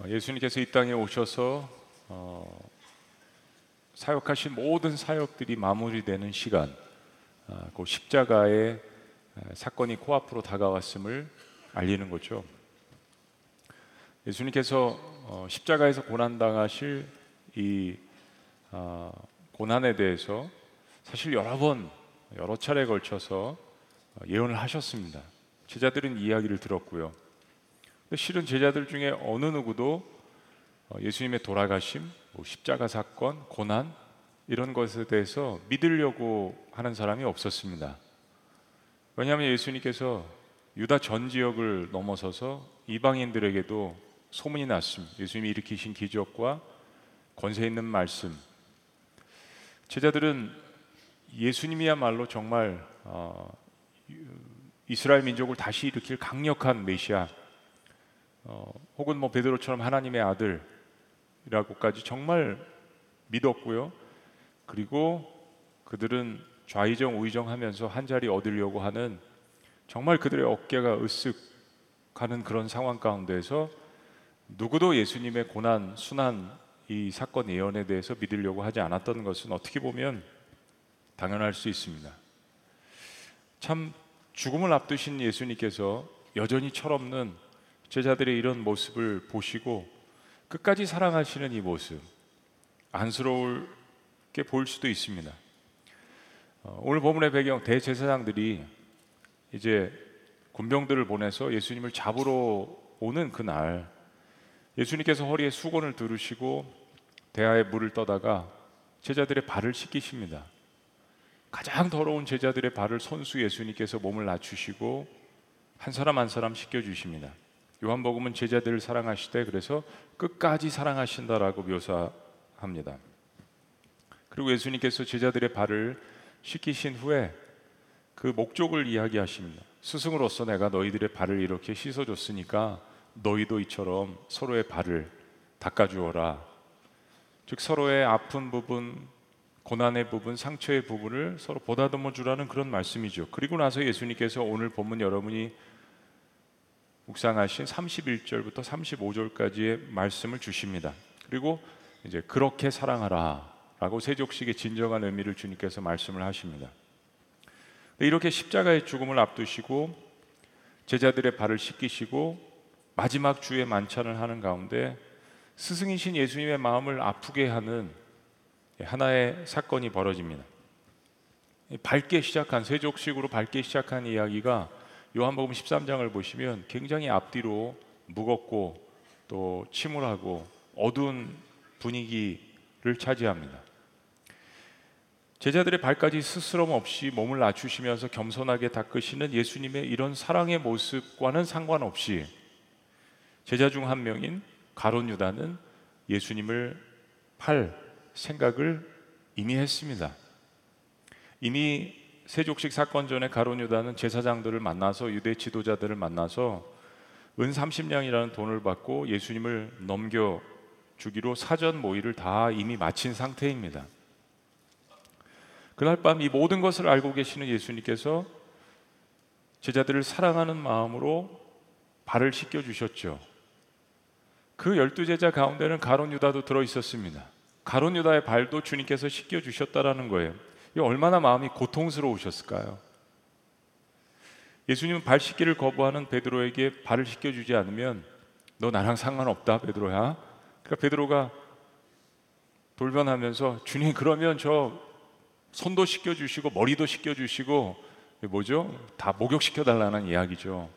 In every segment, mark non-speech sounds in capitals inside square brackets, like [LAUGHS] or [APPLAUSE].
어, 예수님께서 이 땅에 오셔서 어, 사역하신 모든 사역들이 마무리되는 시간, 아, 그 십자가의 사건이 코앞으로 다가왔음을 알리는 거죠. 예수님께서 어, 십자가에서 고난 당하실 이 아, 고난에 대해서 사실 여러 번 여러 차례 걸쳐서 예언을 하셨습니다. 제자들은 이야기를 들었고요. 실은 제자들 중에 어느 누구도 어, 예수님의 돌아가심, 뭐 십자가 사건, 고난 이런 것에 대해서 믿으려고 하는 사람이 없었습니다. 왜냐하면 예수님께서 유다 전 지역을 넘어서서 이방인들에게도 소문이 났습니다. 예수님이 일으키신 기적과 권세 있는 말씀. 제자들은 예수님이야말로 정말 어, 이스라엘 민족을 다시 일으킬 강력한 메시아, 어, 혹은 뭐 베드로처럼 하나님의 아들이라고까지 정말 믿었고요. 그리고 그들은 좌의정 우의정 하면서 한 자리 얻으려고 하는 정말 그들의 어깨가 으쓱하는 그런 상황 가운데서 누구도 예수님의 고난 순환 이 사건 예언에 대해서 믿으려고 하지 않았던 것은 어떻게 보면 당연할 수 있습니다. 참 죽음을 앞두신 예수님께서 여전히 철없는 제자들의 이런 모습을 보시고 끝까지 사랑하시는 이 모습 안쓰러울게 보일 수도 있습니다. 어, 오늘 본문의 배경 대제사장들이 이제 군병들을 보내서 예수님을 잡으러 오는 그날 예수님께서 허리에 수건을 두르시고 대하에 물을 떠다가 제자들의 발을 씻기십니다. 가장 더러운 제자들의 발을 선수 예수님께서 몸을 낮추시고 한 사람 한 사람 씻겨 주십니다. 요한복음은 제자들을 사랑하시되 그래서 끝까지 사랑하신다라고 묘사합니다. 그리고 예수님께서 제자들의 발을 씻기신 후에 그 목적을 이야기하십니다. 스승으로서 내가 너희들의 발을 이렇게 씻어줬으니까 너희도 이처럼 서로의 발을 닦아주어라. 즉 서로의 아픈 부분, 고난의 부분, 상처의 부분을 서로 보다듬어 주라는 그런 말씀이죠. 그리고 나서 예수님께서 오늘 본문 여러분이 묵상하신 31절부터 35절까지의 말씀을 주십니다. 그리고 이제 그렇게 사랑하라라고 세족식의 진정한 의미를 주님께서 말씀을 하십니다. 이렇게 십자가의 죽음을 앞두시고 제자들의 발을 씻기시고 마지막 주의 만찬을 하는 가운데 스승이신 예수님의 마음을 아프게 하는 하나의 사건이 벌어집니다. 밝게 시작한 세족식으로 밝게 시작한 이야기가 요한복음 13장을 보시면 굉장히 앞뒤로 무겁고 또 침울하고 어두운 분위기를 차지합니다. 제자들의 발까지 스스럼 없이 몸을 낮추시면서 겸손하게 닦으시는 예수님의 이런 사랑의 모습과는 상관없이 제자 중 한 명인 가론 유다는 예수님을 팔 생각을 이미 했습니다. 이미 세족식 사건 전에 가론 유다는 제사장들을 만나서 유대 지도자들을 만나서 은 30냥이라는 돈을 받고 예수님을 넘겨 주기로 사전 모의를 다 이미 마친 상태입니다. 그날 밤 이 모든 것을 알고 계시는 예수님께서 제자들을 사랑하는 마음으로 발을 씻겨 주셨죠. 그 열두 제자 가운데는 가론 유다도 들어 있었습니다. 가론 유다의 발도 주님께서 씻겨 주셨다라는 거예요. 이 얼마나 마음이 고통스러우셨을까요? 예수님은 발 씻기를 거부하는 베드로에게 발을 씻겨 주지 않으면 너 나랑 상관없다 베드로야. 그러니까 베드로가 돌변하면서 주님 그러면 저 손도 씻겨 주시고 머리도 씻겨 주시고 뭐죠? 다 목욕 시켜 달라는 이야기죠.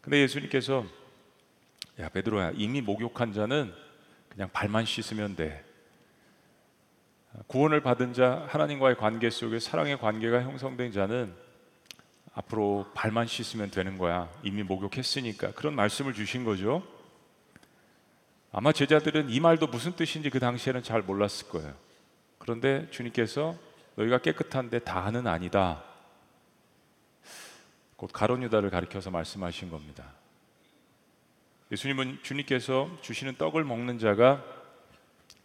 근데 예수님께서 야 베드로야 이미 목욕한 자는 그냥 발만 씻으면 돼. 구원을 받은 자 하나님과의 관계 속에 사랑의 관계가 형성된 자는 앞으로 발만 씻으면 되는 거야. 이미 목욕했으니까. 그런 말씀을 주신 거죠. 아마 제자들은 이 말도 무슨 뜻인지 그 당시에는 잘 몰랐을 거예요. 그런데 주님께서 너희가 깨끗한데 다는 아니다. 곧 가론 유다를 가리켜서 말씀하신 겁니다. 예수님은 주님께서 주시는 떡을 먹는 자가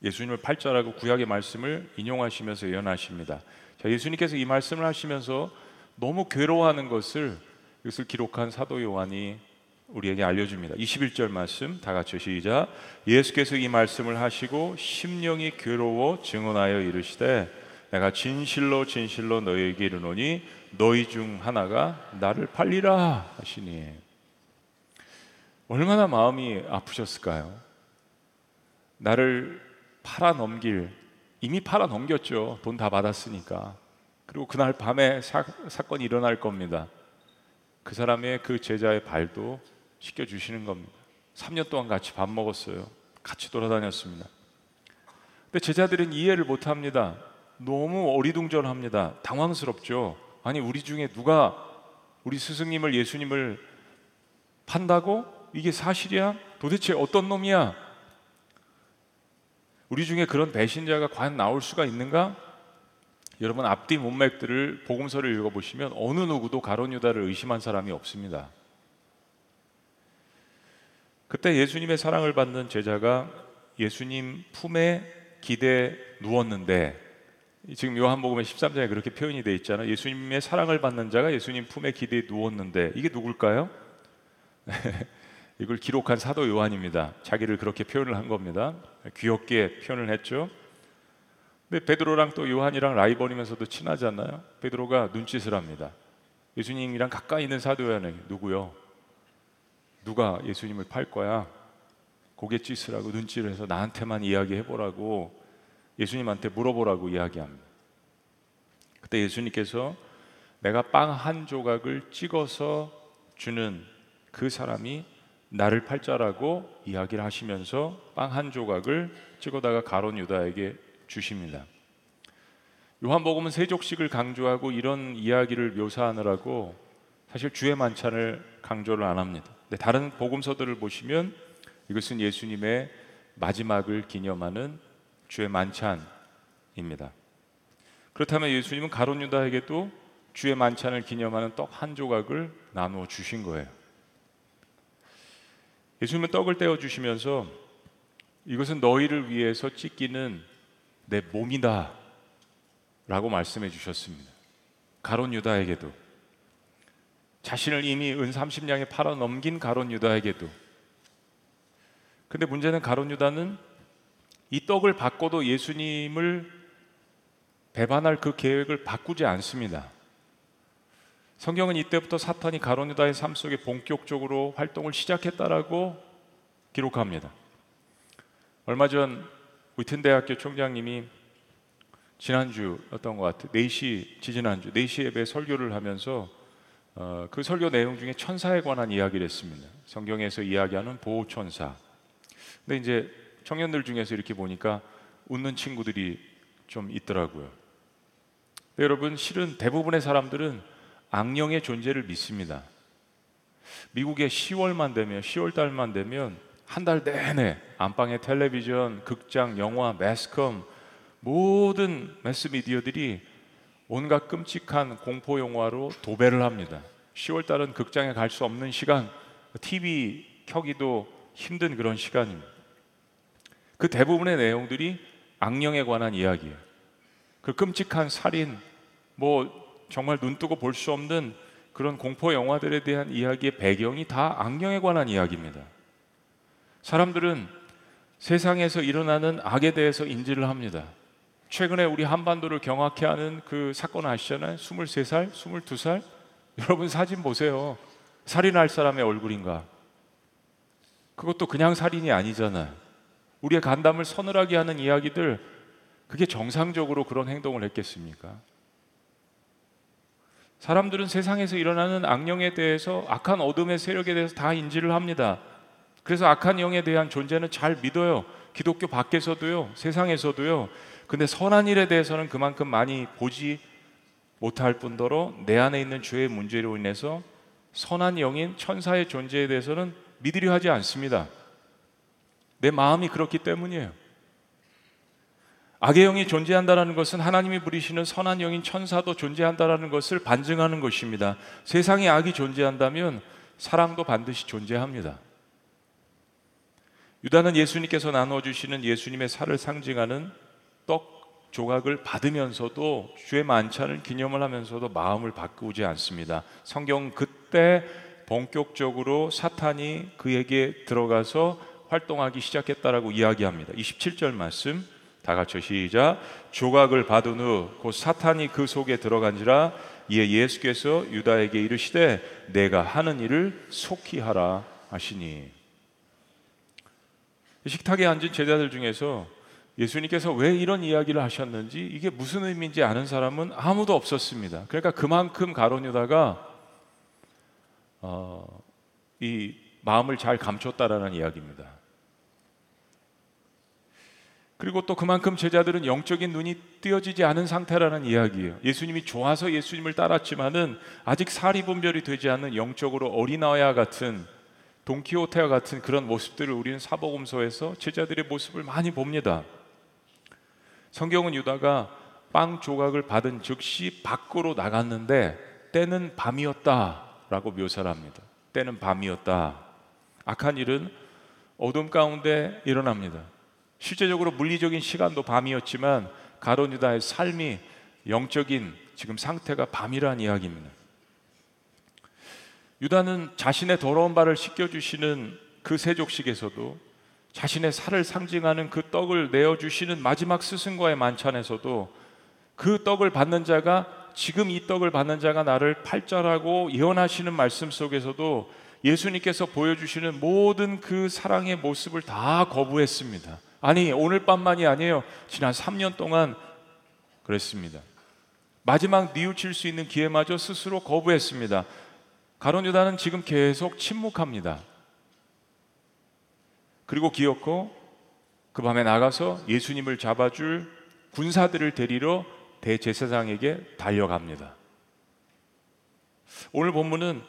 예수님을 팔자라고 구약의 말씀을 인용하시면서 예언하십니다. 자, 예수님께서 이 말씀을 하시면서 너무 괴로워하는 것을 이것을 기록한 사도 요한이 우리에게 알려줍니다. 21절 말씀 다 같이 시작. 예수께서 이 말씀을 하시고 심령이 괴로워 증언하여 이르시되 내가 진실로 진실로 너희에게 이르노니 너희 중 하나가 나를 팔리라 하시니 얼마나 마음이 아프셨을까요? 나를 팔아 넘길 이미 팔아 넘겼죠. 돈 다 받았으니까. 그리고 그날 밤에 사, 사건이 일어날 겁니다. 그 사람의 그 제자의 발도 씻겨 주시는 겁니다. 3년 동안 같이 밥 먹었어요. 같이 돌아다녔습니다. 근데 제자들은 이해를 못 합니다. 너무 어리둥절합니다. 당황스럽죠. 아니 우리 중에 누가 우리 스승님을 예수님을 판다고? 이게 사실이야? 도대체 어떤 놈이야? 우리 중에 그런 배신자가 과연 나올 수가 있는가? 여러분 앞뒤 문맥들을 복음서를 읽어 보시면 어느 누구도 가론 유다를 의심한 사람이 없습니다. 그때 예수님의 사랑을 받는 제자가 예수님 품에 기대 누웠는데 지금 요한복음의 13장에 그렇게 표현이 되어 있잖아요. 예수님의 사랑을 받는 자가 예수님 품에 기대에 누웠는데 이게 누굴까요? [LAUGHS] 이걸 기록한 사도 요한입니다. 자기를 그렇게 표현을 한 겁니다. 귀엽게 표현을 했죠. 근데 베드로랑 또 요한이랑 라이벌이면서도 친하잖아요. 베드로가 눈짓을 합니다. 예수님이랑 가까이 있는 사도 요한에게 누구요? 누가 예수님을 팔 거야? 고갯짓을 하고 눈짓을 해서 나한테만 이야기해 보라고 예수님한테 물어보라고 이야기합니다. 그때 예수님께서 내가 빵 한 조각을 찍어서 주는 그 사람이 나를 팔자라고 이야기를 하시면서 빵 한 조각을 찍어다가 가론 유다에게 주십니다. 요한복음은 세족식을 강조하고 이런 이야기를 묘사하느라고 사실 주의 만찬을 강조를 안 합니다. 근데 다른 복음서들을 보시면 이것은 예수님의 마지막을 기념하는 주의 만찬입니다. 그렇다면 예수님은 가론 유다에게도 주의 만찬을 기념하는 떡 한 조각을 나누어 주신 거예요. 예수님은 떡을 떼어 주시면서 이것은 너희를 위해서 찢기는 내 몸이다 라고 말씀해 주셨습니다. 가론 유다에게도 자신을 이미 은 30냥에 팔아 넘긴 가론 유다에게도 근데 문제는 가론 유다는 이 떡을 바꿔도 예수님을 배반할 그 계획을 바꾸지 않습니다. 성경은 이때부터 사탄이 가론 유다의 삶 속에 본격적으로 활동을 시작했다라고 기록합니다. 얼마 전 위튼 대학교 총장님이 지난주였던 것 같아요. 4시 지지난주 4시 예배 설교를 하면서 어, 그 설교 내용 중에 천사에 관한 이야기를 했습니다. 성경에서 이야기하는 보호 천사. 근데 이제 청년들 중에서 이렇게 보니까 웃는 친구들이 좀 있더라고요. 여러분 실은 대부분의 사람들은 악령의 존재를 믿습니다. 미국의 10월만 되면 10월 달만 되면 한 달 내내 안방의 텔레비전, 극장, 영화, 매스컴 모든 매스 미디어들이 온갖 끔찍한 공포 영화로 도배를 합니다. 10월 달은 극장에 갈 수 없는 시간, TV 켜기도 힘든 그런 시간입니다. 그 대부분의 내용들이 악령에 관한 이야기예요. 그 끔찍한 살인, 뭐 정말 눈 뜨고 볼 수 없는 그런 공포 영화들에 대한 이야기의 배경이 다 악령에 관한 이야기입니다. 사람들은 세상에서 일어나는 악에 대해서 인지를 합니다. 최근에 우리 한반도를 경악해 하는 그 사건 아시잖아요? 23살, 22살? 여러분 사진 보세요. 살인할 사람의 얼굴인가? 그것도 그냥 살인이 아니잖아요. 우리의 간담을 서늘하게 하는 이야기들 그게 정상적으로 그런 행동을 했겠습니까? 사람들은 세상에서 일어나는 악령에 대해서 악한 어둠의 세력에 대해서 다 인지를 합니다. 그래서 악한 영에 대한 존재는 잘 믿어요. 기독교 밖에서도요, 세상에서도요. 근데 선한 일에 대해서는 그만큼 많이 보지 못할 뿐더러 내 안에 있는 죄의 문제로 인해서 선한 영인 천사의 존재에 대해서는 믿으려 하지 않습니다. 내 마음이 그렇기 때문이에요. 악의 영이 존재한다는 것은 하나님이 부리시는 선한 영인 천사도 존재한다는 것을 반증하는 것입니다. 세상에 악이 존재한다면 사랑도 반드시 존재합니다. 유다는 예수님께서 나누어 주시는 예수님의 살을 상징하는 떡 조각을 받으면서도 주의 만찬을 기념을 하면서도 마음을 바꾸지 않습니다. 성경 그때 본격적으로 사탄이 그에게 들어가서 활동하기 시작했다라고 이야기합니다. 27절 말씀 다 같이 시작. 조각을 받은 후 곧 사탄이 그 속에 들어간지라 이에 예수께서 유다에게 이르시되 내가 하는 일을 속히 하라 하시니 식탁에 앉은 제자들 중에서 예수님께서 왜 이런 이야기를 하셨는지 이게 무슨 의미인지 아는 사람은 아무도 없었습니다. 그러니까 그만큼 가론 유다가 어, 이 마음을 잘 감췄다라는 이야기입니다. 그리고 또 그만큼 제자들은 영적인 눈이 띄어지지 않은 상태라는 이야기예요. 예수님이 좋아서 예수님을 따랐지만은 아직 사리 분별이 되지 않는 영적으로 어린아이와 같은 돈키호테와 같은 그런 모습들을 우리는 사복음서에서 제자들의 모습을 많이 봅니다. 성경은 유다가 빵 조각을 받은 즉시 밖으로 나갔는데 때는 밤이었다라고 묘사를 합니다. 때는 밤이었다. 악한 일은 어둠 가운데 일어납니다. 실제적으로 물리적인 시간도 밤이었지만 가론 유다의 삶이 영적인 지금 상태가 밤이라는 이야기입니다. 유다는 자신의 더러운 발을 씻겨 주시는 그 세족식에서도 자신의 살을 상징하는 그 떡을 내어 주시는 마지막 스승과의 만찬에서도 그 떡을 받는 자가 지금 이 떡을 받는 자가 나를 팔자라고 예언하시는 말씀 속에서도 예수님께서 보여주시는 모든 그 사랑의 모습을 다 거부했습니다. 아니, 오늘 밤만이 아니에요. 지난 3년 동안 그랬습니다. 마지막 뉘우칠 수 있는 기회마저 스스로 거부했습니다. 가론 유다는 지금 계속 침묵합니다. 그리고 기어코 그 밤에 나가서 예수님을 잡아줄 군사들을 데리러 대제사장에게 달려갑니다. 오늘 본문은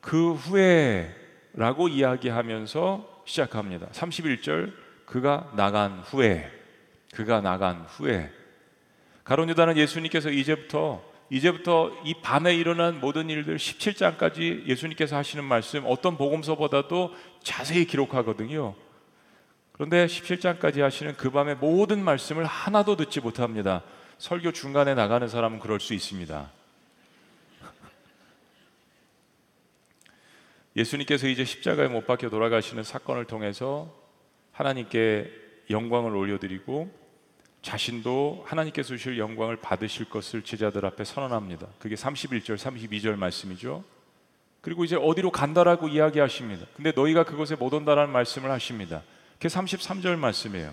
그 후에라고 이야기하면서 시작합니다. 31절 그가 나간 후에 그가 나간 후에 가론 유다는 예수님께서 이제부터 이제부터 이 밤에 일어난 모든 일들 17장까지 예수님께서 하시는 말씀 어떤 복음서보다도 자세히 기록하거든요. 그런데 17장까지 하시는 그 밤의 모든 말씀을 하나도 듣지 못합니다. 설교 중간에 나가는 사람은 그럴 수 있습니다. 예수님께서 이제 십자가에 못 박혀 돌아가시는 사건을 통해서 하나님께 영광을 올려드리고 자신도 하나님께서 주실 영광을 받으실 것을 제자들 앞에 선언합니다. 그게 31절, 32절 말씀이죠. 그리고 이제 어디로 간다라고 이야기하십니다. 근데 너희가 그곳에 못 온다라는 말씀을 하십니다. 그게 33절 말씀이에요.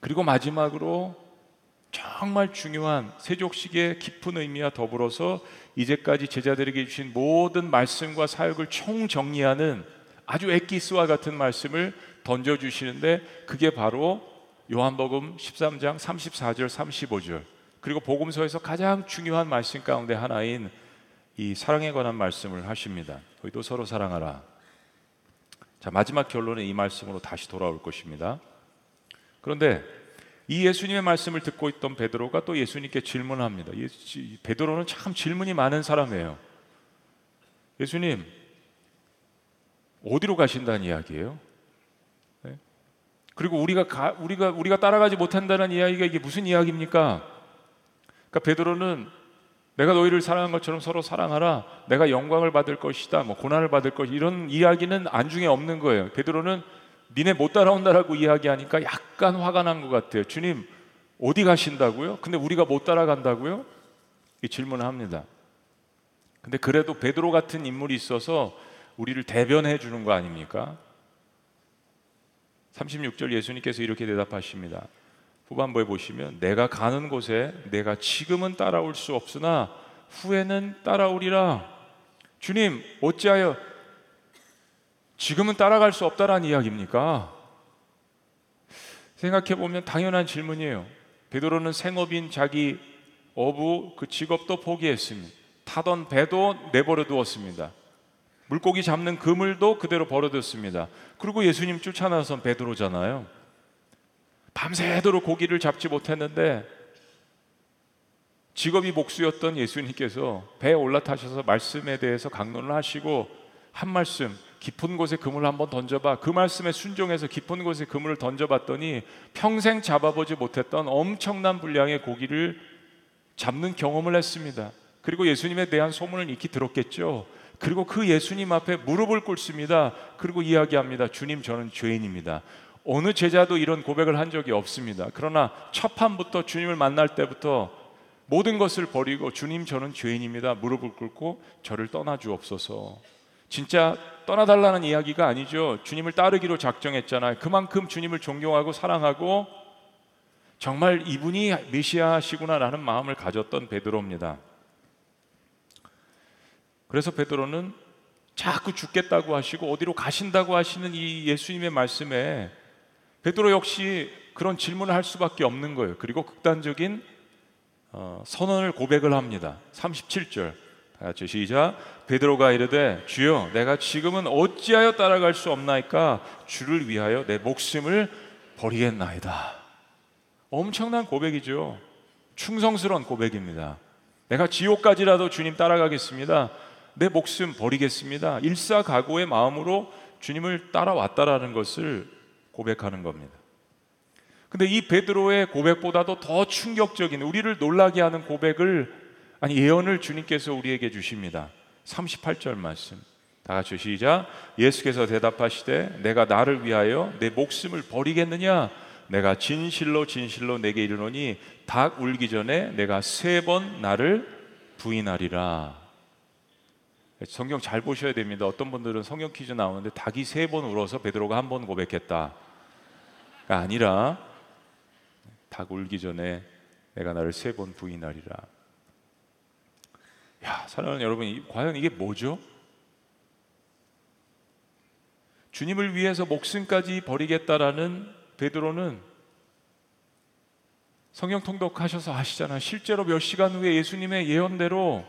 그리고 마지막으로 정말 중요한 세족식의 깊은 의미와 더불어서 이제까지 제자들에게 주신 모든 말씀과 사역을 총정리하는 아주 엑기스와 같은 말씀을 던져주시는데 그게 바로 요한복음 13장 34절 35절 그리고 복음서에서 가장 중요한 말씀 가운데 하나인 이 사랑에 관한 말씀을 하십니다. 너희도 서로 사랑하라. 자, 마지막 결론은 이 말씀으로 다시 돌아올 것입니다. 그런데 이 예수님의 말씀을 듣고 있던 베드로가 또 예수님께 질문합니다. 베드로는 참 질문이 많은 사람이에요. 예수님, 어디로 가신다는 이야기예요? 그리고 우리가 가, 우리가 우리가 따라가지 못한다는 이야기가 이게 무슨 이야기입니까? 그러니까 베드로는 내가 너희를 사랑한 것처럼 서로 사랑하라. 내가 영광을 받을 것이다. 뭐 고난을 받을 것 이런 이야기는 안중에 없는 거예요. 베드로는 니네 못 따라온다라고 이야기하니까 약간 화가 난 것 같아요. 주님 어디 가신다고요? 근데 우리가 못 따라간다고요? 이 질문을 합니다. 근데 그래도 베드로 같은 인물이 있어서 우리를 대변해 주는 거 아닙니까? 36절 예수님께서 이렇게 대답하십니다. 후반부에 보시면 내가 가는 곳에 내가 지금은 따라올 수 없으나 후에는 따라오리라. 주님, 어찌하여 지금은 따라갈 수 없다라는 이야기입니까? 생각해 보면 당연한 질문이에요. 베드로는 생업인 자기 어부 그 직업도 포기했습니다. 타던 배도 내버려 두었습니다. 물고기 잡는 그물도 그대로 버려뒀습니다. 그리고 예수님 쫓아나선 베드로잖아요. 밤새도록 고기를 잡지 못했는데 직업이 목수였던 예수님께서 배에 올라타셔서 말씀에 대해서 강론을 하시고 한 말씀 깊은 곳에 그물을 한번 던져봐 그 말씀에 순종해서 깊은 곳에 그물을 던져봤더니 평생 잡아보지 못했던 엄청난 분량의 고기를 잡는 경험을 했습니다. 그리고 예수님에 대한 소문을 익히 들었겠죠. 그리고 그 예수님 앞에 무릎을 꿇습니다. 그리고 이야기합니다. 주님, 저는 죄인입니다. 어느 제자도 이런 고백을 한 적이 없습니다. 그러나 첫 판부터 주님을 만날 때부터 모든 것을 버리고 주님, 저는 죄인입니다. 무릎을 꿇고 저를 떠나 주옵소서. 진짜 떠나달라는 이야기가 아니죠. 주님을 따르기로 작정했잖아요. 그만큼 주님을 존경하고 사랑하고 정말 이분이 메시아시구나라는 마음을 가졌던 베드로입니다. 그래서 베드로는 자꾸 죽겠다고 하시고 어디로 가신다고 하시는 이 예수님의 말씀에 베드로 역시 그런 질문을 할 수밖에 없는 거예요. 그리고 극단적인 어, 선언을 고백을 합니다. 37절. 다 같이 시작. 베드로가 이르되 주여 내가 지금은 어찌하여 따라갈 수 없나이까 주를 위하여 내 목숨을 버리겠나이다. 엄청난 고백이죠. 충성스러운 고백입니다. 내가 지옥까지라도 주님 따라가겠습니다. 내 목숨 버리겠습니다. 일사각오의 마음으로 주님을 따라왔다라는 것을 고백하는 겁니다. 근데 이 베드로의 고백보다도 더 충격적인 우리를 놀라게 하는 고백을 아니 예언을 주님께서 우리에게 주십니다. 38절 말씀. 다 같이 시작. 예수께서 대답하시되 내가 나를 위하여 내 목숨을 버리겠느냐? 내가 진실로 진실로 내게 이르노니 닭 울기 전에 내가 세 번 나를 부인하리라. 성경 잘 보셔야 됩니다. 어떤 분들은 성경 퀴즈 나오는데 닭이 세 번 울어서 베드로가 한 번 고백했다가 아니라 닭 울기 전에 내가 나를 세 번 부인하리라. 야, 사랑하는 여러분, 과연 이게 뭐죠? 주님을 위해서 목숨까지 버리겠다라는 베드로는 성경 통독하셔서 아시잖아요. 실제로 몇 시간 후에 예수님의 예언대로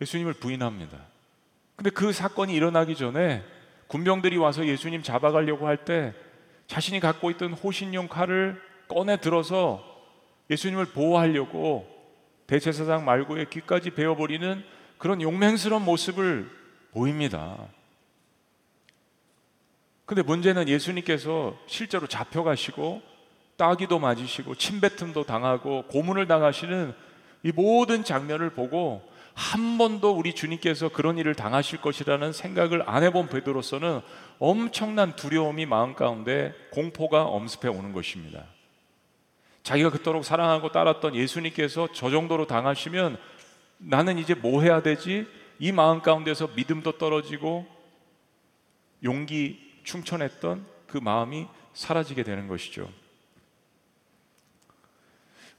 예수님을 부인합니다. 근데 그 사건이 일어나기 전에 군병들이 와서 예수님 잡아가려고 할 때 자신이 갖고 있던 호신용 칼을 꺼내 들어서 예수님을 보호하려고 대제사장 말고의 귀까지 베어버리는 그런 용맹스러운 모습을 보입니다. 근데 문제는 예수님께서 실제로 잡혀가시고 따기도 맞으시고 침뱉음도 당하고 고문을 당하시는 이 모든 장면을 보고 한 번도 우리 주님께서 그런 일을 당하실 것이라는 생각을 안 해본 베드로서는 엄청난 두려움이 마음 가운데 공포가 엄습해 오는 것입니다. 자기가 그토록 사랑하고 따랐던 예수님께서 저 정도로 당하시면 나는 이제 뭐 해야 되지? 이 마음 가운데서 믿음도 떨어지고 용기 충천했던 그 마음이 사라지게 되는 것이죠.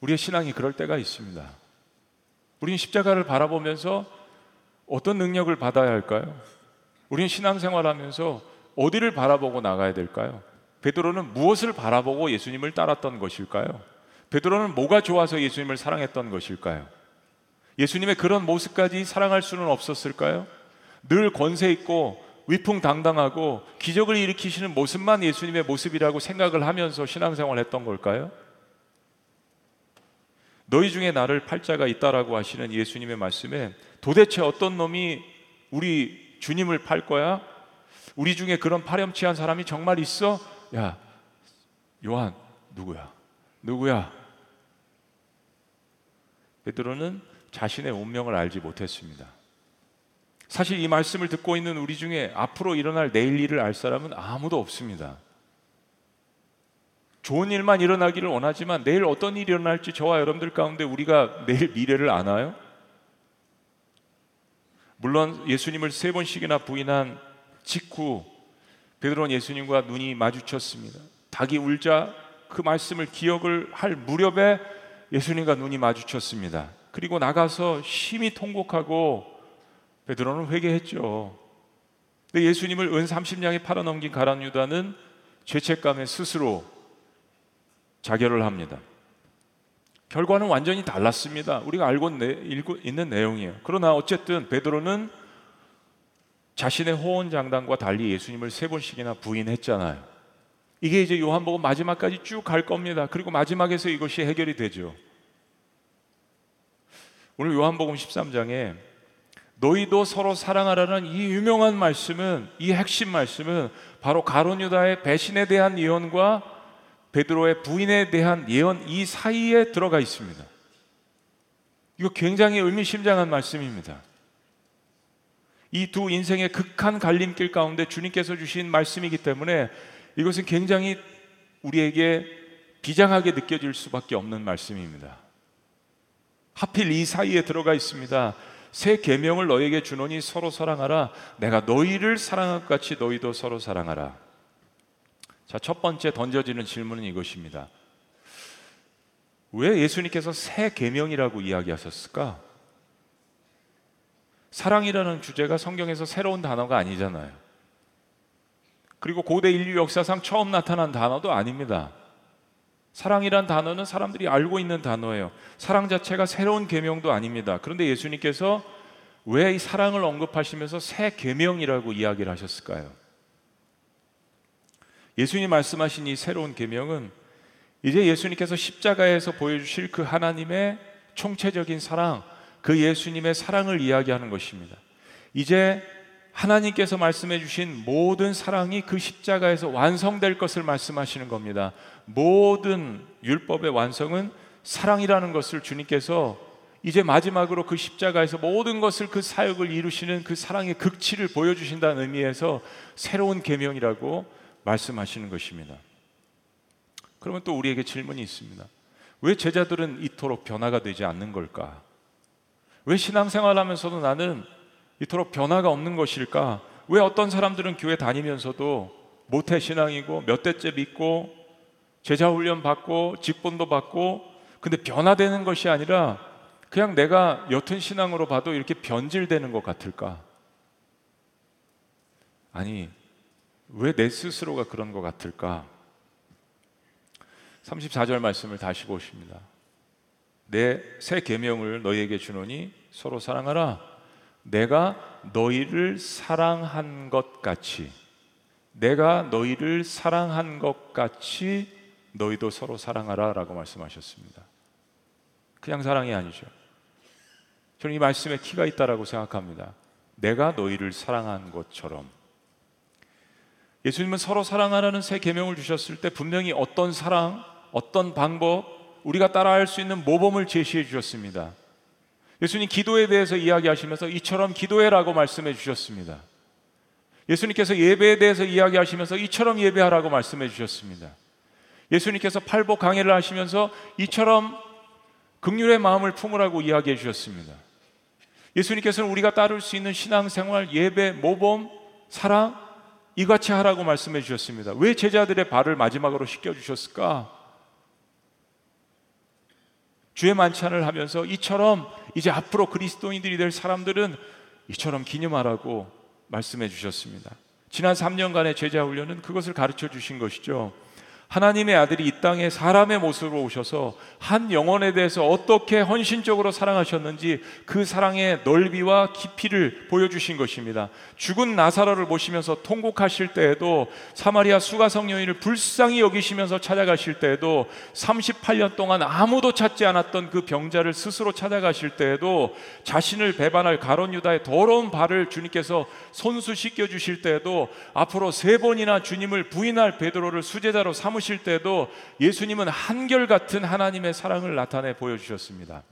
우리의 신앙이 그럴 때가 있습니다. 우리는 십자가를 바라보면서 어떤 능력을 받아야 할까요? 우리는 신앙생활하면서 어디를 바라보고 나가야 될까요? 베드로는 무엇을 바라보고 예수님을 따랐던 것일까요? 베드로는 뭐가 좋아서 예수님을 사랑했던 것일까요? 예수님의 그런 모습까지 사랑할 수는 없었을까요? 늘 권세 있고 위풍당당하고 기적을 일으키시는 모습만 예수님의 모습이라고 생각을 하면서 신앙생활 했던 걸까요? 너희 중에 나를 팔자가 있다라고 하시는 예수님의 말씀에 도대체 어떤 놈이 우리 주님을 팔 거야? 우리 중에 그런 파렴치한 사람이 정말 있어? 야, 요한 누구야? 누구야? 베드로는 자신의 운명을 알지 못했습니다. 사실 이 말씀을 듣고 있는 우리 중에 앞으로 일어날 내일 일을 알 사람은 아무도 없습니다. 좋은 일만 일어나기를 원하지만 내일 어떤 일이 일어날지 저와 여러분들 가운데 우리가 내일 미래를 아나요? 물론 예수님을 세 번씩이나 부인한 직후 베드로는 예수님과 눈이 마주쳤습니다. 닭이 울자 그 말씀을 기억을 할 무렵에 예수님과 눈이 마주쳤습니다. 그리고 나가서 심히 통곡하고 베드로는 회개했죠. 근데 예수님을 은 30냥에 팔아넘긴 가란 유다는 죄책감에 스스로 자결을 합니다. 결과는 완전히 달랐습니다. 우리가 알고 있는 내용이에요. 그러나 어쨌든 베드로는 자신의 호언장담과 달리 예수님을 세 번씩이나 부인했잖아요. 이게 이제 요한복음 마지막까지 쭉 갈 겁니다. 그리고 마지막에서 이것이 해결이 되죠. 오늘 요한복음 13장에 너희도 서로 사랑하라는 이 유명한 말씀은 이 핵심 말씀은 바로 가론 유다의 배신에 대한 예언과 베드로의 부인에 대한 예언 이 사이에 들어가 있습니다. 이거 굉장히 의미심장한 말씀입니다. 이 두 인생의 극한 갈림길 가운데 주님께서 주신 말씀이기 때문에 이것은 굉장히 우리에게 비장하게 느껴질 수밖에 없는 말씀입니다. 하필 이 사이에 들어가 있습니다. 새 계명을 너에게 주노니 서로 사랑하라. 내가 너희를 사랑할 것 같이 너희도 서로 사랑하라. 자, 첫 번째 던져지는 질문은 이것입니다. 왜 예수님께서 새 계명이라고 이야기하셨을까? 사랑이라는 주제가 성경에서 새로운 단어가 아니잖아요. 그리고 고대 인류 역사상 처음 나타난 단어도 아닙니다. 사랑이란 단어는 사람들이 알고 있는 단어예요. 사랑 자체가 새로운 계명도 아닙니다. 그런데 예수님께서 왜 이 사랑을 언급하시면서 새 계명이라고 이야기를 하셨을까요? 예수님 말씀하신 이 새로운 계명은 이제 예수님께서 십자가에서 보여주실 그 하나님의 총체적인 사랑, 그 예수님의 사랑을 이야기하는 것입니다. 이제 하나님께서 말씀해 주신 모든 사랑이 그 십자가에서 완성될 것을 말씀하시는 겁니다. 모든 율법의 완성은 사랑이라는 것을 주님께서 이제 마지막으로 그 십자가에서 모든 것을 그 사역을 이루시는 그 사랑의 극치를 보여주신다는 의미에서 새로운 계명이라고 말씀하시는 것입니다. 그러면 또 우리에게 질문이 있습니다. 왜 제자들은 이토록 변화가 되지 않는 걸까? 왜 신앙생활 하면서도 나는 이토록 변화가 없는 것일까? 왜 어떤 사람들은 교회 다니면서도 모태 신앙이고 몇 대째 믿고 제자 훈련 받고 직분도 받고 근데 변화되는 것이 아니라 그냥 내가 옅은 신앙으로 봐도 이렇게 변질되는 것 같을까? 아니, 왜 내 스스로가 그런 것 같을까? 34절 말씀을 다시 보십니다. 내 새 계명을 너희에게 주노니 서로 사랑하라. 내가 너희를 사랑한 것 같이 내가 너희를 사랑한 것 같이 너희도 서로 사랑하라라고 말씀하셨습니다. 그냥 사랑이 아니죠. 저는 이 말씀에 키가 있다라고 생각합니다. 내가 너희를 사랑한 것처럼 예수님은 서로 사랑하라는 새 계명을 주셨을 때 분명히 어떤 사랑, 어떤 방법, 우리가 따라할 수 있는 모범을 제시해 주셨습니다. 예수님 기도에 대해서 이야기하시면서 이처럼 기도해라고 말씀해 주셨습니다. 예수님께서 예배에 대해서 이야기하시면서 이처럼 예배하라고 말씀해 주셨습니다. 예수님께서 팔복 강해를 하시면서 이처럼 극률의 마음을 품으라고 이야기해 주셨습니다. 예수님께서는 우리가 따를 수 있는 신앙생활, 예배, 모범, 사랑 이같이 하라고 말씀해 주셨습니다. 왜 제자들의 발을 마지막으로 씻겨 주셨을까? 주의 만찬을 하면서 이처럼 이제 앞으로 그리스도인들이 될 사람들은 이처럼 기념하라고 말씀해 주셨습니다. 지난 3년간의 제자 훈련은 그것을 가르쳐 주신 것이죠. 하나님의 아들이 이 땅에 사람의 모습으로 오셔서 한 영혼에 대해서 어떻게 헌신적으로 사랑하셨는지 그 사랑의 넓이와 깊이를 보여주신 것입니다. 죽은 나사로를 보시면서 통곡하실 때에도 사마리아 수가성 여인을 불쌍히 여기시면서 찾아가실 때에도 38년 동안 아무도 찾지 않았던 그 병자를 스스로 찾아가실 때에도 자신을 배반할 가론 유다의 더러운 발을 주님께서 손수 씻겨 주실 때에도 앞으로 세 번이나 주님을 부인할 베드로를 수제자로 삼으 삼으실 때도 예수님은 한결같은 하나님의 사랑을 나타내 보여주셨습니다.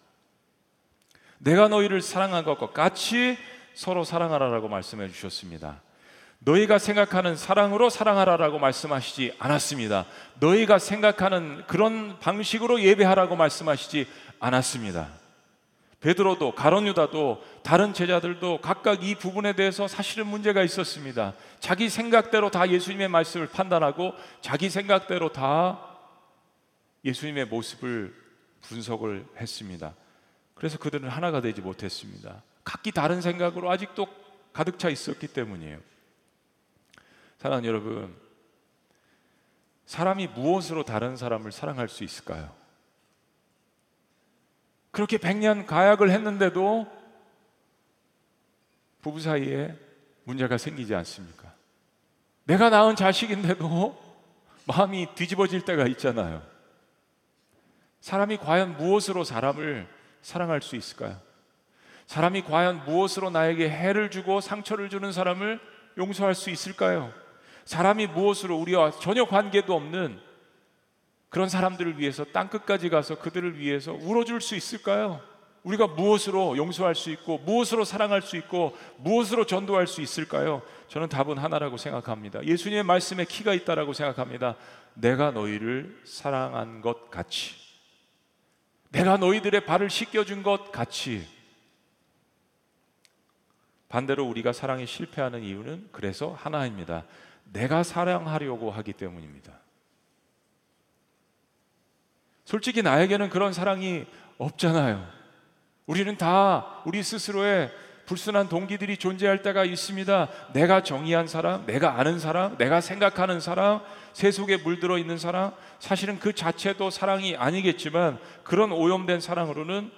내가 너희를 사랑한 것과 같이 서로 사랑하라라고 말씀해 주셨습니다. 너희가 생각하는 사랑으로 사랑하라라고 말씀하시지 않았습니다. 너희가 생각하는 그런 방식으로 예배하라고 말씀하시지 않았습니다. 베드로도 가론 유다도 다른 제자들도 각각 이 부분에 대해서 사실은 문제가 있었습니다. 자기 생각대로 다 예수님의 말씀을 판단하고 자기 생각대로 다 예수님의 모습을 분석을 했습니다. 그래서 그들은 하나가 되지 못했습니다. 각기 다른 생각으로 아직도 가득 차 있었기 때문이에요. 사랑하는 여러분, 사람이 무엇으로 다른 사람을 사랑할 수 있을까요? 그렇게 백년 가약을 했는데도 부부 사이에 문제가 생기지 않습니까? 내가 낳은 자식인데도 [LAUGHS] 마음이 뒤집어질 때가 있잖아요. 사람이 과연 무엇으로 사람을 사랑할 수 있을까요? 사람이 과연 무엇으로 나에게 해를 주고 상처를 주는 사람을 용서할 수 있을까요? 사람이 무엇으로 우리와 전혀 관계도 없는 그런 사람들을 위해서 땅 끝까지 가서 그들을 위해서 울어줄 수 있을까요? 우리가 무엇으로 용서할 수 있고 무엇으로 사랑할 수 있고 무엇으로 전도할 수 있을까요? 저는 답은 하나라고 생각합니다. 예수님의 말씀에 키가 있다라고 생각합니다. 내가 너희를 사랑한 것 같이 내가 너희들의 발을 씻겨 준 것 같이 반대로 우리가 사랑에 실패하는 이유는 그래서 하나입니다. 내가 사랑하려고 하기 때문입니다. 솔직히 나에게는 그런 사랑이 없잖아요. 우리는 다 우리 스스로의 불순한 동기들이 존재할 때가 있습니다. 내가 정의한 사람, 내가 아는 사람, 내가 생각하는 사람, 세속에 물들어 있는 사람, 사실은 그 자체도 사랑이 아니겠지만 그런 오염된 사랑으로는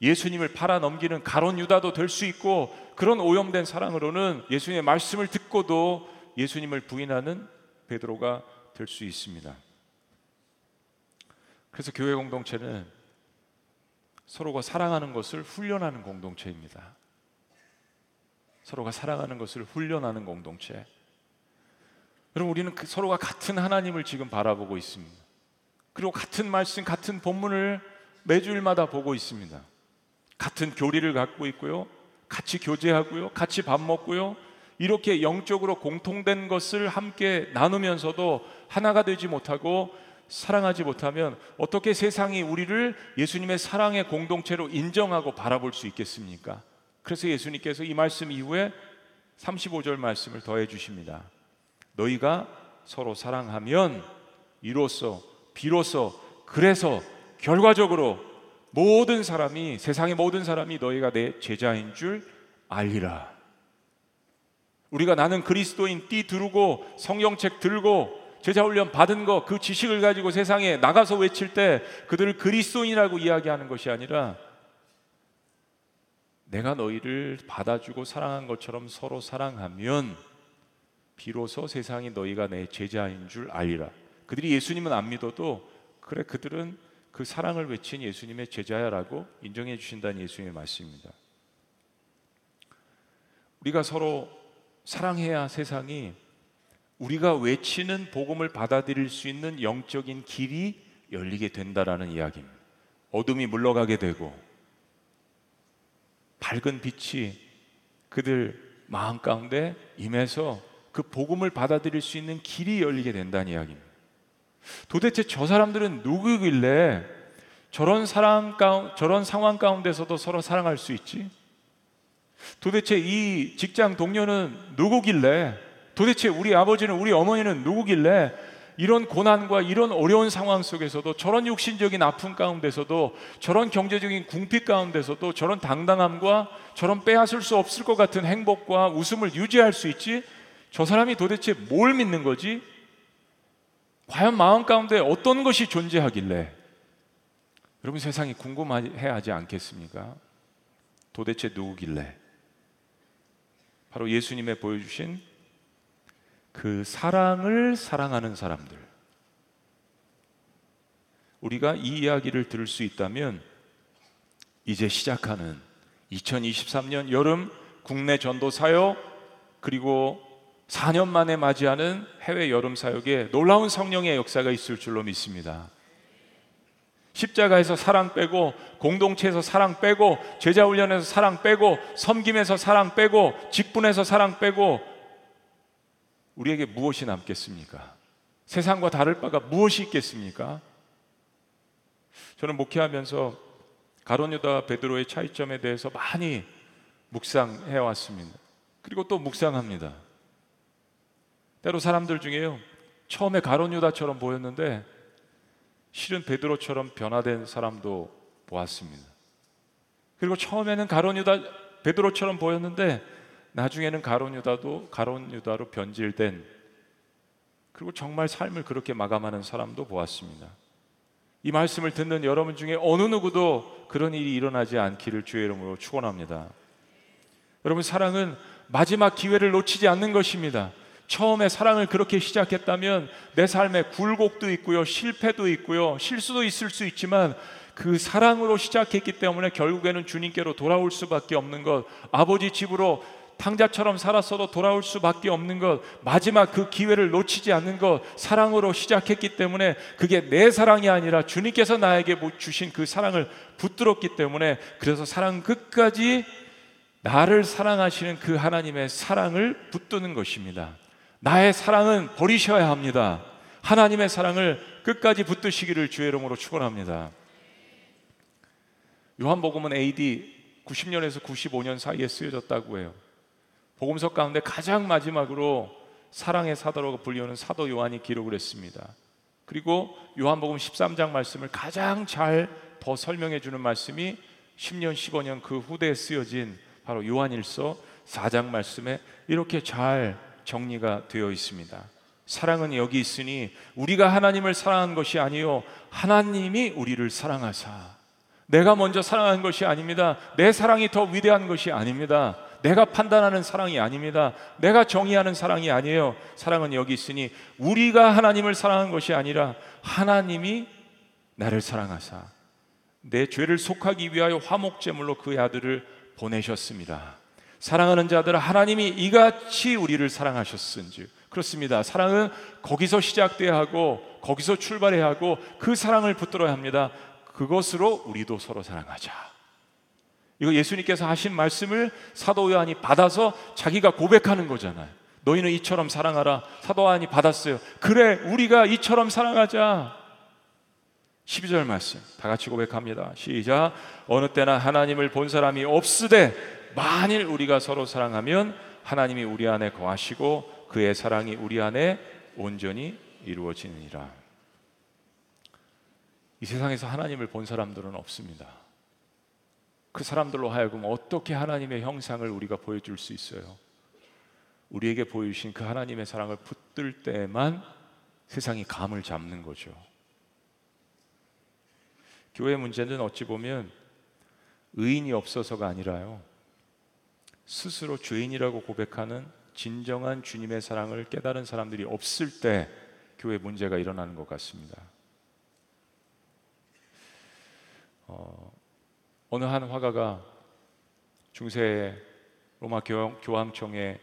예수님을 팔아 넘기는 가론 유다도 될 수 있고 그런 오염된 사랑으로는 예수님의 말씀을 듣고도 예수님을 부인하는 베드로가 될 수 있습니다. 그래서 교회 공동체는 서로가 사랑하는 것을 훈련하는 공동체입니다. 서로가 사랑하는 것을 훈련하는 공동체. 여러분 우리는 그 서로가 같은 하나님을 지금 바라보고 있습니다. 그리고 같은 말씀, 같은 본문을 매주일마다 보고 있습니다. 같은 교리를 갖고 있고요. 같이 교제하고요. 같이 밥 먹고요. 이렇게 영적으로 공통된 것을 함께 나누면서도 하나가 되지 못하고 사랑하지 못하면 어떻게 세상이 우리를 예수님의 사랑의 공동체로 인정하고 바라볼 수 있겠습니까? 그래서 예수님께서 이 말씀 이후에 35절 말씀을 더해 주십니다. 너희가 서로 사랑하면 이로써 비로소 그래서 결과적으로 모든 사람이 세상의 모든 사람이 너희가 내 제자인 줄 알리라. 우리가 나는 그리스도인 띠 두르고 성경책 들고 제자 훈련 받은 거 그 지식을 가지고 세상에 나가서 외칠 때 그들을 그리스도인이라고 이야기하는 것이 아니라 내가 너희를 받아주고 사랑한 것처럼 서로 사랑하면 비로소 세상이 너희가 내 제자인 줄 알리라. 그들이 예수님은 안 믿어도 그래 그들은 그 사랑을 외친 예수님의 제자야라고 인정해 주신다는 예수님의 말씀입니다. 우리가 서로 사랑해야 세상이 우리가 외치는 복음을 받아들일 수 있는 영적인 길이 열리게 된다라는 이야기입니다. 어둠이 물러가게 되고 밝은 빛이 그들 마음 가운데 임해서 그 복음을 받아들일 수 있는 길이 열리게 된다는 이야기입니다. 도대체 저 사람들은 누구길래 저런 사랑 가운 저런 상황 가운데서도 서로 사랑할 수 있지? 도대체 이 직장 동료는 누구길래 도대체 우리 아버지는 우리 어머니는 누구길래 이런 고난과 이런 어려운 상황 속에서도 저런 육신적인 아픔 가운데서도 저런 경제적인 궁핍 가운데서도 저런 당당함과 저런 빼앗을 수 없을 것 같은 행복과 웃음을 유지할 수 있지? 저 사람이 도대체 뭘 믿는 거지? 과연 마음 가운데 어떤 것이 존재하길래? 여러분 세상이 궁금해 하지 않겠습니까? 도대체 누구길래? 바로 예수님의 보여주신 그 사랑을 사랑하는 사람들. 우리가 이 이야기를 들을 수 있다면 이제 시작하는 2023년 여름 국내 전도 사역 그리고 4년 만에 맞이하는 해외 여름 사역에 놀라운 성령의 역사가 있을 줄로 믿습니다. 십자가에서 사랑 빼고 공동체에서 사랑 빼고 제자 훈련에서 사랑 빼고 섬김에서 사랑 빼고 직분에서 사랑 빼고 우리에게 무엇이 남겠습니까? 세상과 다를 바가 무엇이 있겠습니까? 저는 목회하면서 가론유다 베드로의 차이점에 대해서 많이 묵상해 왔습니다. 그리고 또 묵상합니다. 때로 사람들 중에요. 처음에 가론유다처럼 보였는데 실은 베드로처럼 변화된 사람도 보았습니다. 그리고 처음에는 가론유다 베드로처럼 보였는데 나중에는 가론 유다도 가론 유다로 변질된 그리고 정말 삶을 그렇게 마감하는 사람도 보았습니다. 이 말씀을 듣는 여러분 중에 어느 누구도 그런 일이 일어나지 않기를 주의 이름으로 축원합니다. 여러분 사랑은 마지막 기회를 놓치지 않는 것입니다. 처음에 사랑을 그렇게 시작했다면 내 삶에 굴곡도 있고요, 실패도 있고요, 실수도 있을 수 있지만 그 사랑으로 시작했기 때문에 결국에는 주님께로 돌아올 수밖에 없는 것, 아버지 집으로 탕자처럼 살았어도 돌아올 수밖에 없는 것, 마지막 그 기회를 놓치지 않는 것, 사랑으로 시작했기 때문에 그게 내 사랑이 아니라 주님께서 나에게 주신 그 사랑을 붙들었기 때문에 그래서 사랑 끝까지 나를 사랑하시는 그 하나님의 사랑을 붙드는 것입니다. 나의 사랑은 버리셔야 합니다. 하나님의 사랑을 끝까지 붙드시기를 주의 이름으로 축원합니다. 요한복음은 AD 90년에서 95년 사이에 쓰여졌다고 해요. 복음서 가운데 가장 마지막으로 사랑의 사도라고 불리는 사도 요한이 기록을 했습니다. 그리고 요한복음 13장 말씀을 가장 잘 더 설명해 주는 말씀이 10년, 15년 그 후대에 쓰여진 바로 요한일서 4장 말씀에 이렇게 잘 정리가 되어 있습니다. 사랑은 여기 있으니 우리가 하나님을 사랑한 것이 아니요 하나님이 우리를 사랑하사 내가 먼저 사랑한 것이 아닙니다. 내 사랑이 더 위대한 것이 아닙니다. 내가 판단하는 사랑이 아닙니다. 내가 정의하는 사랑이 아니에요. 사랑은 여기 있으니 우리가 하나님을 사랑한 것이 아니라 하나님이 나를 사랑하사 내 죄를 속하기 위하여 화목제물로 그의 아들을 보내셨습니다. 사랑하는 자들 하나님이 이같이 우리를 사랑하셨은지 그렇습니다. 사랑은 거기서 시작돼야 하고 거기서 출발해야 하고 그 사랑을 붙들어야 합니다. 그것으로 우리도 서로 사랑하자. 이거 예수님께서 하신 말씀을 사도 요한이 받아서 자기가 고백하는 거잖아요. 너희는 이처럼 사랑하라. 사도 요한이 받았어요. 그래, 우리가 이처럼 사랑하자. 12절 말씀 다 같이 고백합니다. 시작. 어느 때나 하나님을 본 사람이 없으되 만일 우리가 서로 사랑하면 하나님이 우리 안에 거하시고 그의 사랑이 우리 안에 온전히 이루어지느니라. 이 세상에서 하나님을 본 사람들은 없습니다. 그 사람들로 하여금 어떻게 하나님의 형상을 우리가 보여줄 수 있어요? 우리에게 보여주신 그 하나님의 사랑을 붙들 때만 세상이 감을 잡는 거죠. 교회 문제는 어찌 보면 의인이 없어서가 아니라요. 스스로 죄인이라고 고백하는 진정한 주님의 사랑을 깨달은 사람들이 없을 때 교회 문제가 일어나는 것 같습니다. 어, 어느 한 화가가 중세 로마 교황청의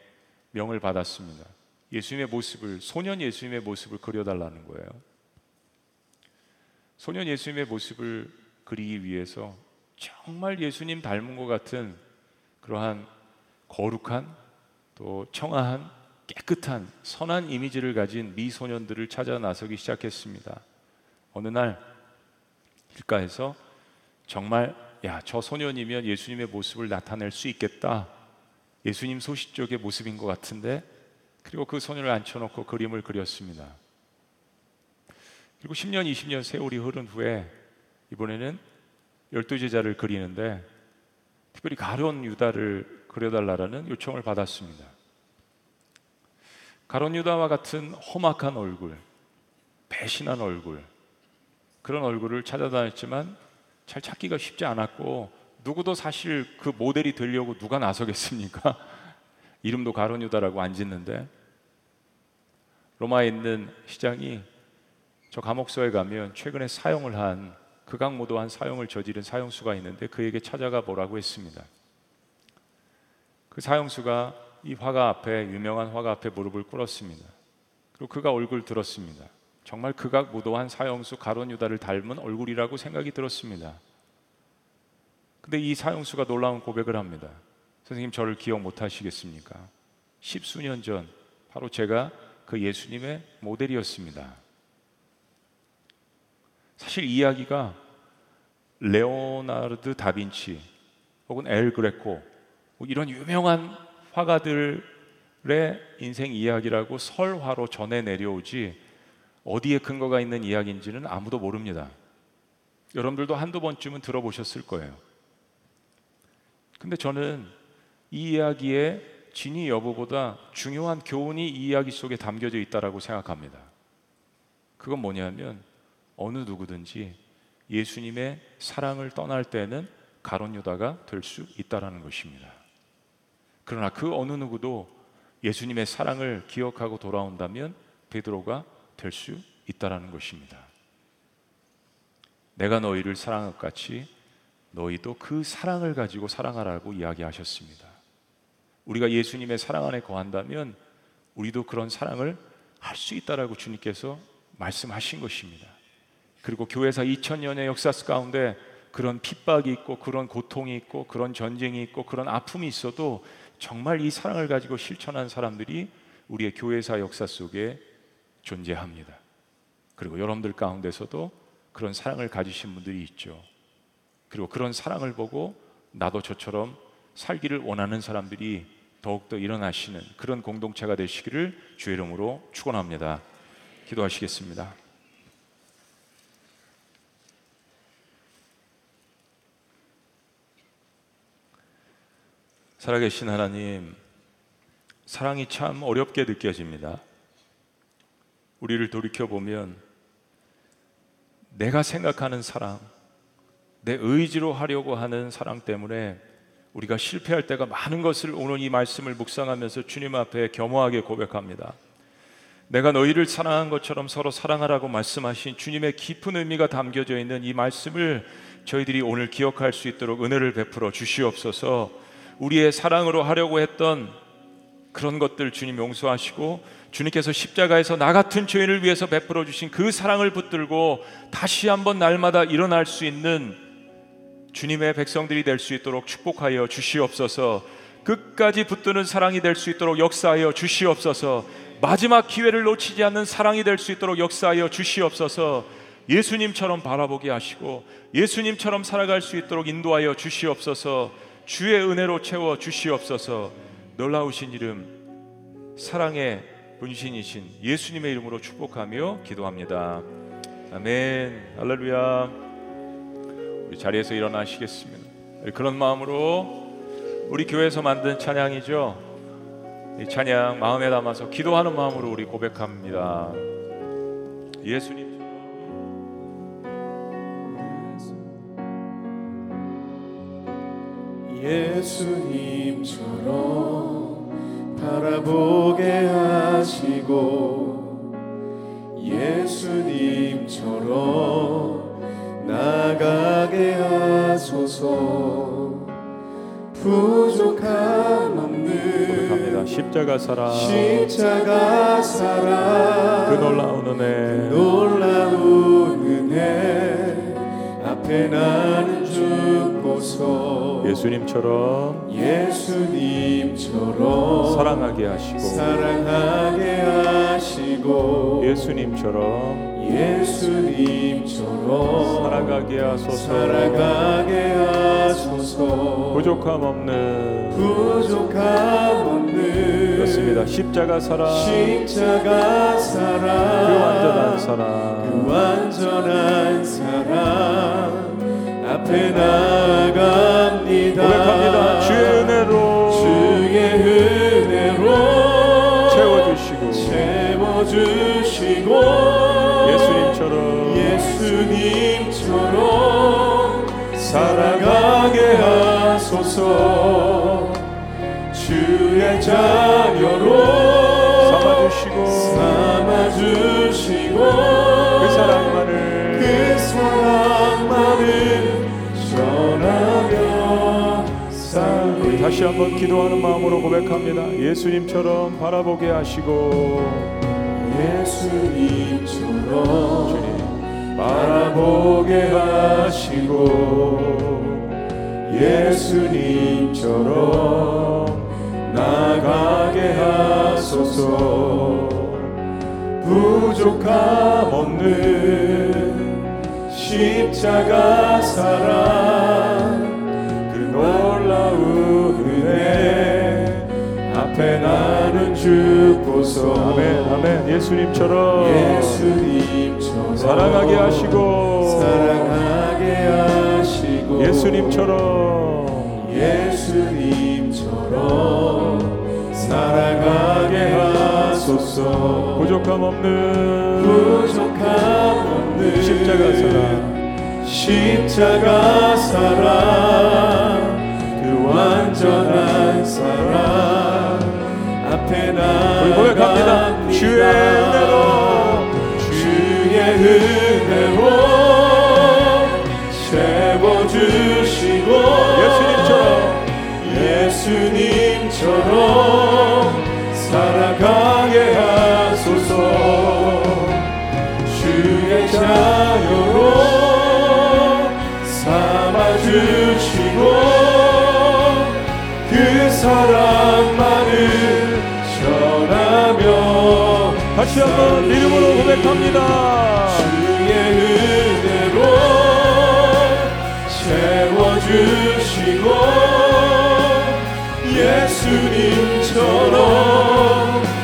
명을 받았습니다. 예수님의 모습을 소년 예수님의 모습을 그려달라는 거예요. 소년 예수님의 모습을 그리기 위해서 정말 예수님 닮은 것 같은 그러한 거룩한 또 청아한 깨끗한 선한 이미지를 가진 미소년들을 찾아 나서기 시작했습니다. 어느 날 길가에서 정말 야, 저 소년이면 예수님의 모습을 나타낼 수 있겠다. 예수님 소시 쪽의 모습인 것 같은데. 그리고 그 소년을 앉혀놓고 그림을 그렸습니다. 그리고 10년, 20년 세월이 흐른 후에 이번에는 열두 제자를 그리는데 특별히 가론 유다를 그려달라는 요청을 받았습니다. 가론 유다와 같은 험악한 얼굴, 배신한 얼굴, 그런 얼굴을 찾아다녔지만 잘 찾기가 쉽지 않았고 누구도 사실 그 모델이 되려고 누가 나서겠습니까? [LAUGHS] 이름도 가론유다라고 안 짓는데 로마에 있는 시장이 저 감옥소에 가면 최근에 사용을 한 극악무도한 사용을 저지른 사형수가 있는데 그에게 찾아가 보라고 했습니다. 그 사형수가 이 화가 앞에 유명한 화가 앞에 무릎을 꿇었습니다. 그리고 그가 얼굴 들었습니다. 정말 극악 무도한 사형수 가론 유다를 닮은 얼굴이라고 생각이 들었습니다. 근데 이 사형수가 놀라운 고백을 합니다. 선생님 저를 기억 못 하시겠습니까? 십수년 전 바로 제가 그 예수님의 모델이었습니다. 사실 이야기가 레오나르드 다빈치 혹은 엘 그레코 뭐 이런 유명한 화가들의 인생 이야기라고 설화로 전해 내려오지 어디에 근거가 있는 이야기인지는 아무도 모릅니다. 여러분들도 한두 번쯤은 들어보셨을 거예요. 근데 저는 이 이야기의 진위 여부보다 중요한 교훈이 이 이야기 속에 담겨져 있다라고 생각합니다. 그건 뭐냐면 어느 누구든지 예수님의 사랑을 떠날 때는 가론 유다가 될 수 있다라는 것입니다. 그러나 그 어느 누구도 예수님의 사랑을 기억하고 돌아온다면 베드로가 될 수 있다라는 것입니다. 내가 너희를 사랑한 것 같이 너희도 그 사랑을 가지고 사랑하라고 이야기하셨습니다. 우리가 예수님의 사랑 안에 거한다면 우리도 그런 사랑을 할 수 있다라고 주님께서 말씀하신 것입니다. 그리고 교회사 2000년의 역사 가운데 그런 핍박이 있고 그런 고통이 있고 그런 전쟁이 있고 그런 아픔이 있어도 정말 이 사랑을 가지고 실천한 사람들이 우리의 교회사 역사 속에 존재합니다. 그리고 여러분들 가운데서도 그런 사랑을 가지신 분들이 있죠. 그리고 그런 사랑을 보고 나도 저처럼 살기를 원하는 사람들이 더욱더 일어나시는 그런 공동체가 되시기를 주의 이름으로 축원합니다. 기도하시겠습니다. 살아계신 하나님, 사랑이 참 어렵게 느껴집니다. 우리를 돌이켜 보면 내가 생각하는 사랑, 내 의지로 하려고 하는 사랑 때문에 우리가 실패할 때가 많은 것을 오늘 이 말씀을 묵상하면서 주님 앞에 겸허하게 고백합니다. 내가 너희를 사랑한 것처럼 서로 사랑하라고 말씀하신 주님의 깊은 의미가 담겨져 있는 이 말씀을 저희들이 오늘 기억할 수 있도록 은혜를 베풀어 주시옵소서. 우리의 사랑으로 하려고 했던 그런 것들 주님 용서하시고 주님께서 십자가에서 나 같은 죄인을 위해서 베풀어 주신 그 사랑을 붙들고 다시 한번 날마다 일어날 수 있는 주님의 백성들이 될 수 있도록 축복하여 주시옵소서. 끝까지 붙드는 사랑이 될 수 있도록 역사하여 주시옵소서. 마지막 기회를 놓치지 않는 사랑이 될 수 있도록 역사하여 주시옵소서. 예수님처럼 바라보게 하시고 예수님처럼 살아갈 수 있도록 인도하여 주시옵소서. 주의 은혜로 채워 주시옵소서. 놀라우신 이름 사랑의 분신이신 예수님의 이름으로 축복하며 기도합니다. 아멘. 할렐루야. 우리 자리에서 일어나시겠습니다. 그런 마음으로 우리 교회에서 만든 찬양이죠. 이 찬양 마음에 담아서 기도하는 마음으로 우리 고백합니다. 예수님 예수님처럼 바라보게 하시고 예수님처럼 나가게 하소서. 부족함 없는 십자가 사랑. 십자가 사랑. 그 놀라운 은혜. 그 놀라운 은혜. 앞에 나는 죽고서. 예수님처럼 예수님처럼 사랑하게 하시고 사랑하게 하시고 예수님처럼 예수님처럼 살아가게 하소서. 살아가게 하소서. 부족함 없는 부족함 없는 그렇습니다. 십자가 사랑 십자가 사랑 그 완전한 사랑 그 완전한 사랑 앞에 나아갑니다. 고백합니다. 주의 은혜로 주의 은혜로 채워주시고 채워주시고 예수님처럼 예수님처럼 살아가게 하소서. 주의 자 다시 한번 기도하는 마음으로 고백합니다. 예수님처럼 바라보게 하시고. 예수님처럼 주님 바라보게 하시고. 예수님처럼 나가게 하소서. 부족함 없는 십자가 사랑 앞에 나는 죽고서 아멘 아멘. 예수님처럼. 예수님처럼 사랑하게 하시고. 사랑하게 하시고 예수님처럼. 예수님처럼 살아가게 하소서. 부족함 없는 부족함 없는 십자가 사랑. 십자가 사랑. 그 완전한 사랑 우리 고백합니다. 주의 은혜로 주의 은혜로 채워주시고 예수님처럼. 예수님처럼 살아가게 하소서. 주의 자 다시 한번 이름으로 고백합니다. 주의 은혜로 채워주시고 예수님처럼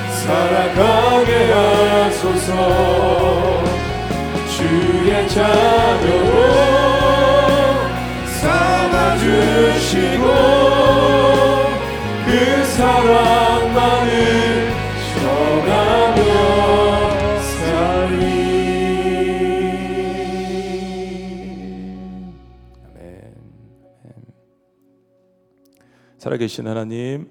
살아가게 하소서 주의 자녀로 살아계신 하나님,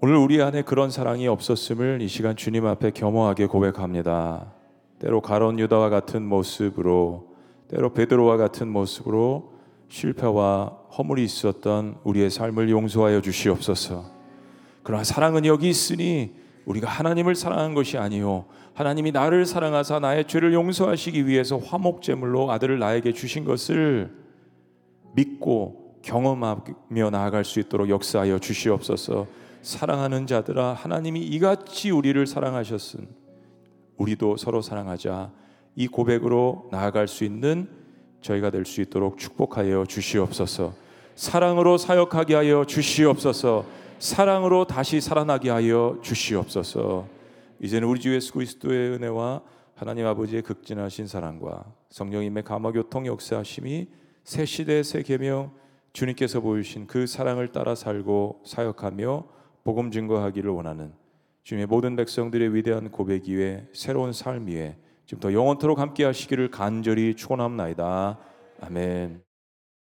오늘 우리 안에 그런 사랑이 없었음을 이 시간 주님 앞에 겸허하게 고백합니다. 때로 가론 유다와 같은 모습으로, 때로 베드로와 같은 모습으로 실패와 허물이 있었던 우리의 삶을 용서하여 주시옵소서. 그러나 사랑은 여기 있으니 우리가 하나님을 사랑한 것이 아니요 하나님이 나를 사랑하사 나의 죄를 용서하시기 위해서 화목제물로 아들을 나에게 주신 것을 믿고 경험하며 나아갈 수 있도록 역사하여 주시옵소서. 사랑하는 자들아 하나님이 이같이 우리를 사랑하셨은 우리도 서로 사랑하자 이 고백으로 나아갈 수 있는 저희가 될 수 있도록 축복하여 주시옵소서. 사랑으로 사역하게 하여 주시옵소서. 사랑으로 다시 살아나게 하여 주시옵소서. 이제는 우리 주 예수 그리스도의 은혜와 하나님 아버지의 극진하신 사랑과 성령님의 감화 교통 역사하심이 새 시대 새 계명 주님께서 보이신 그 사랑을 따라 살고 사역하며 복음 증거하기를 원하는 주님의 모든 백성들의 위대한 고백 위에 새로운 삶 위에 지금 더 영원토록 함께 하시기를 간절히 축원합나이다. 아멘.